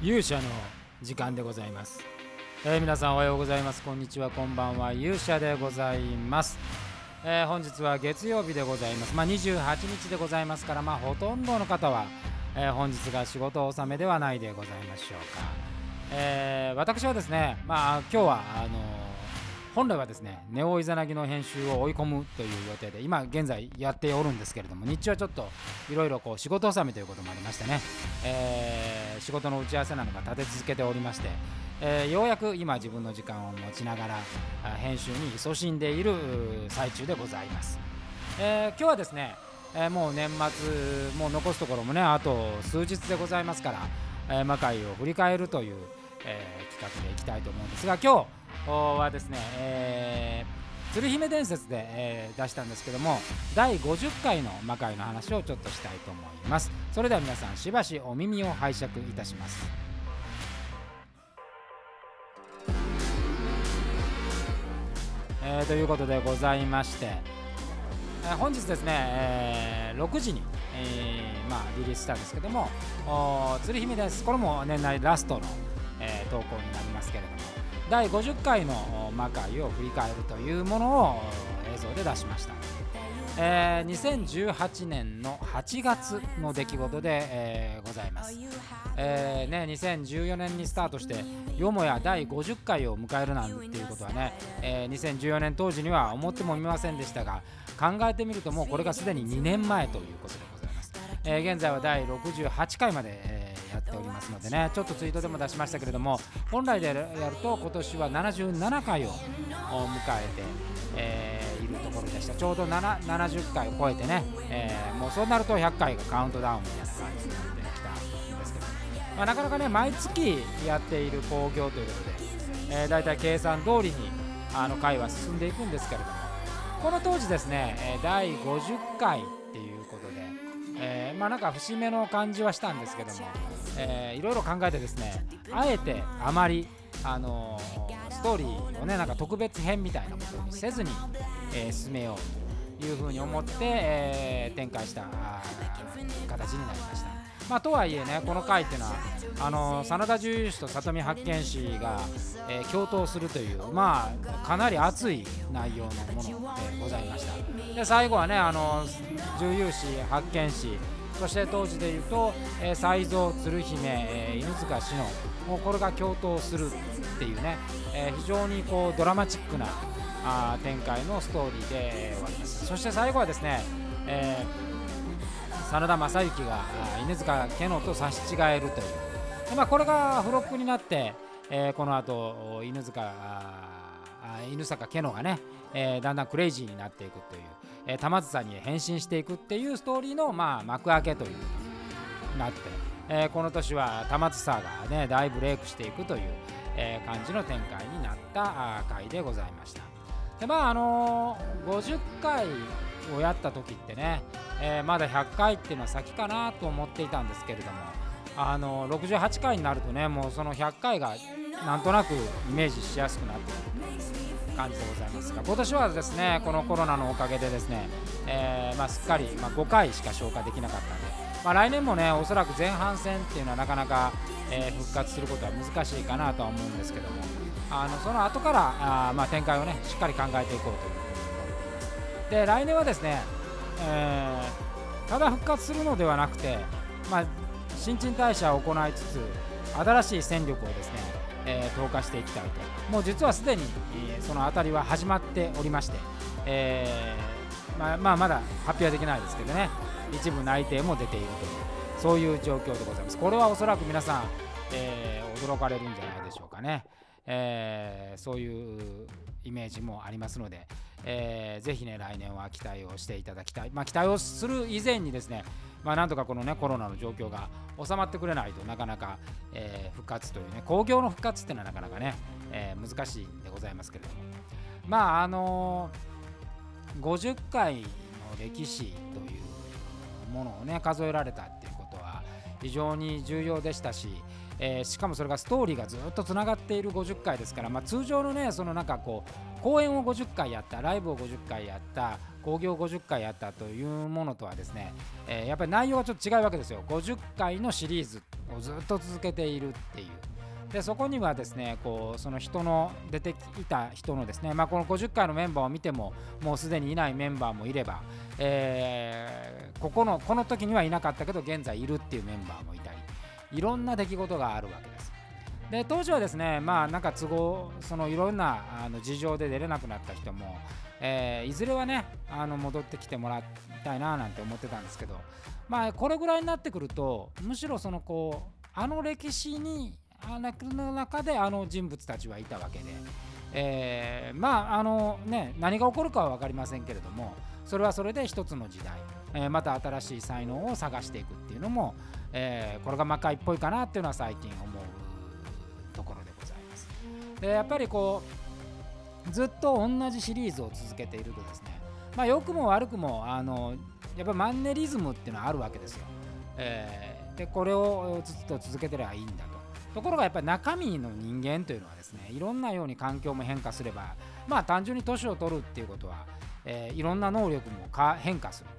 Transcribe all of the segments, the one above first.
勇者の時間でございます、えー皆さんおはようございます。こんにちはこんばんは。勇者でございます、えー本日は月曜日でございます。まあ28日でございますからまあほとんどの方は、えー本日が仕事納めではないでございましょうか、えー私はですねまあ今日はあの本来はですねネオイザナギの編集を追い込むという予定で今現在やっておるんですけれども日中はちょっといろいろ仕事納めということもありましてね、えー仕事の打ち合わせなどが立て続けておりまして、えーようやく今自分の時間を持ちながら編集に勤しんでいる最中でございます、えー今日はですね、えーもう年末もう残すところもねあと数日でございますから、えー魔界を振り返るという、えー企画でいきたいと思うんですが今日はですね、えー鶴姫伝説で、えー出したんですけども第50回の魔界の話をちょっとしたいと思います。それでは皆さんしばしお耳を拝借いたします。えーということでございまして、えー本日ですね、えー6時に、えーまあ、リリースしたんですけどもお鶴姫です。これも年内ラストの、えー投稿になりますけれども。第50回の魔界を振り返るというものを映像で出しました、えー2018年の8月の出来事で、えーございます、えーね、2014年にスタートしてよもや第50回を迎えるなんていうことはね、えー2014年当時には思ってもみませんでしたが考えてみるともうこれがすでに2年前ということでございます、えー現在は第68回まで、えーやっておりますのでねちょっとツイートでも出しましたけれども本来でやると今年は77回を迎えて、えーいるところでした。ちょうど70回を超えてね、えーもうそうなると100回がカウントダウンみたいな感じになってきたんですけど、まあ、なかなかね毎月やっている興行ということで、えー、だいたい計算通りにあの回は進んでいくんですけれどもこの当時ですね、第50回っていうことで、えーまあなんか節目の感じはしたんですけども、えーいろいろ考えてですねあえてあまり、あのーストーリーをねなんか特別編みたいなことにせずに、えー進めようというふうに思って、えー展開したあー形になりました。まあ、とはいえねこの回っていうのはあの真田重勇士と里見八犬士が、えー共闘するというまあかなり熱い内容のものでございましたで最後はねあの重勇士八犬士そして当時でいうと、えー、才蔵鶴姫、えー犬塚志乃もうこれが共闘するっていうね、えー非常にこうドラマチックなあ展開のストーリーで、そして最後はですね、えー真田正幸が犬塚家乃と差し違えるという、まあ、これが付録になって、えーこの後犬塚あ犬坂家乃がね、えーだんだんクレイジーになっていくという、えー玉梓に変身していくっていうストーリーの、まあ、幕開けというなって、えーこの年は玉梓がね大ブレイクしていくという、えー感じの展開になった回でございました。でまああのー50回をやった時ってね、えーまだ100回っていうのは先かなと思っていたんですけれどもあのー68回になるとねもうその100回がなんとなくイメージしやすくなってくる感じでございますが今年はですねこのコロナのおかげでですね、えまあ、すっかり、まあ、5回しか消化できなかったんで、まあ、来年もねおそらく前半戦っていうのはなかなか、え復活することは難しいかなとは思うんですけどもあのその後からあ、まあ、展開をねしっかり考えていこうという。で来年はですね、えーただ復活するのではなくて、まあ、新陳代謝を行いつつ新しい戦力をですね、えー投下していきたいと。もう実はすでに、えーそのあたりは始まっておりまして、えーまあ、まあまだ発表はできないですけどね一部内定も出ているというそういう状況でございます。これはおそらく皆さん、えー驚かれるんじゃないでしょうかね、えーそういうイメージもありますので、えーぜひね来年は期待をしていただきたい、まあ、期待をする以前にですねまあ、なんとかこのねコロナの状況が収まってくれないとなかなか、えー復活というね興行の復活っていうのはなかなかね、えー難しいんでございますけれども。まああのー50回の歴史というものをね数えられたっていうことは非常に重要でしたし、えーしかもそれがストーリーがずっとつながっている50回ですから、まあ、通常のねそのなんかこう公演を50回やったライブを50回やった興行50回やったというものとはですね、えー、やっぱり内容はちょっと違うわけですよ。50回のシリーズをずっと続けているっていう。でそこにはですねこうその人の出てきた人のですね、まあ、この50回のメンバーを見てももうすでにいないメンバーもいれば、えー、ここのこの時にはいなかったけど現在いるっていうメンバーもいたり。いろんな出来事があるわけです。で当時はですねまあなんか都合そのいろんなあの事情で出れなくなった人も、えー、いずれはねあの戻ってきてもらいたいななんて思ってたんですけどまあこれぐらいになってくるとむしろそのこうあの歴史にあの中であの人物たちはいたわけで、えー、まああのね何が起こるかは分かりませんけれどもそれはそれで一つの時代、えー、また新しい才能を探していくっていうのも、えー、これが魔界っぽいかなっていうのは最近思うところでございます。でやっぱりこうずっと同じシリーズを続けているとですねまあ良くも悪くもあのやっぱマンネリズムっていうのはあるわけですよ。えー、でこれをずっと続けてればいいんだと。ところがやっぱり中身の人間というのはですねいろんなように環境も変化すればまあ単純に年を取るっていうことは、えー、いろんな能力も変化する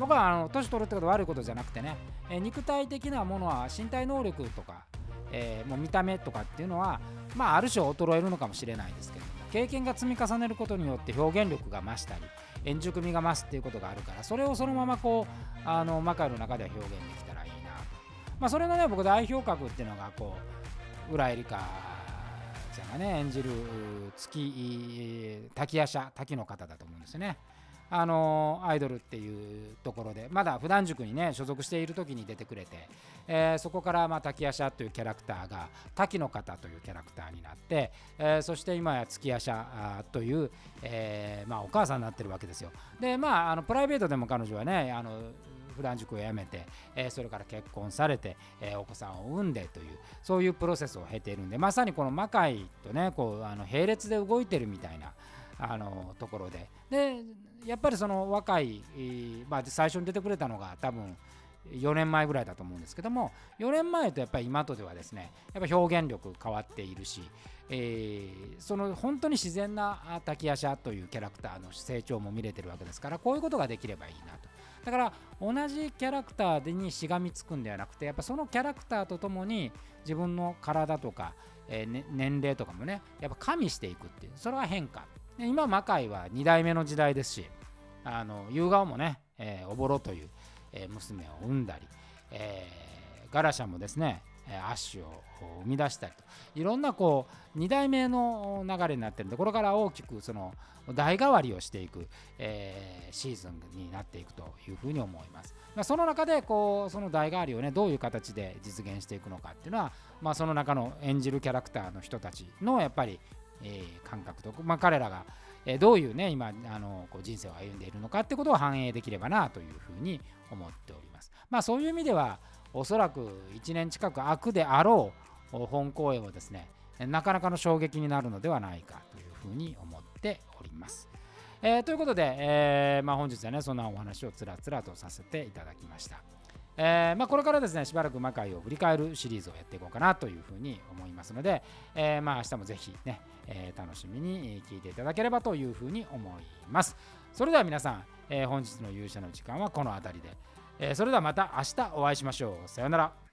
僕はあの年取るってことは悪いことじゃなくてね、えー、肉体的なものは身体能力とか、えー、もう見た目とかっていうのはまあある種衰えるのかもしれないですけども経験が積み重ねることによって表現力が増したり円熟味が増すっていうことがあるからそれをそのままこうあの魔界の中では表現できたらいいなと。まあそれのね僕代表格っていうのがこう浦江梨香ちゃんがね演じる月滝夜叉滝の方だと思うんですよね。あのアイドルっていうところでまだ普段塾にね所属している時に出てくれて、えー、そこからまあ滝夜叉というキャラクターが滝の方というキャラクターになって、えー、そして今や月夜叉という、えー、まあ、お母さんになってるわけですよ。でまああのプライベートでも彼女はねあの普段塾を辞めて、えー、それから結婚されて、えー、お子さんを産んでというそういうプロセスを経ているんでまさにこの魔界とねこうあの並列で動いてるみたいなあのところで。でやっぱりその若い、まあ、最初に出てくれたのが多分4年前ぐらいだと思うんですけども4年前とやっぱり今とではですねやっぱ表現力変わっているし、えー、その本当に自然な滝夜叉というキャラクターの成長も見れてるわけですからこういうことができればいいなと。だから同じキャラクターにしがみつくんではなくてやっぱそのキャラクターとともに自分の体とか、えーね、年齢とかもねやっぱ加味していくっていうそれは変化。今魔界は2代目の時代ですしあの夕顔もね、えー、おぼろという、え、娘を産んだり、えー、ガラシャもですねアッシュを生み出したりといろんなこう2代目の流れになってるんでこれから大きくその代替わりをしていく、えー、シーズンになっていくというふうに思います。まあ、その中でこうその代替わりをねどういう形で実現していくのかっていうのは、まあ、その中の演じるキャラクターの人たちのやっぱりえー、感覚と、まあ、彼らが、えー、どういうね今あのこう人生を歩んでいるのかってことを反映できればなというふうに思っております。まあそういう意味ではおそらく1年近く空くであろう本公演はですねなかなかの衝撃になるのではないかというふうに思っております。えー、ということで、えーまあ、本日はねそんなお話をつらつらとさせていただきました。えー、まあ、これからですねしばらく魔界を振り返るシリーズをやっていこうかなというふうに思いますので、えー、まあ明日もぜひね、えー、楽しみに聞いていただければというふうに思います。それでは皆さん、え本日の勇者の時間はこの辺りで、えそれではまた明日お会いしましょう。さようなら。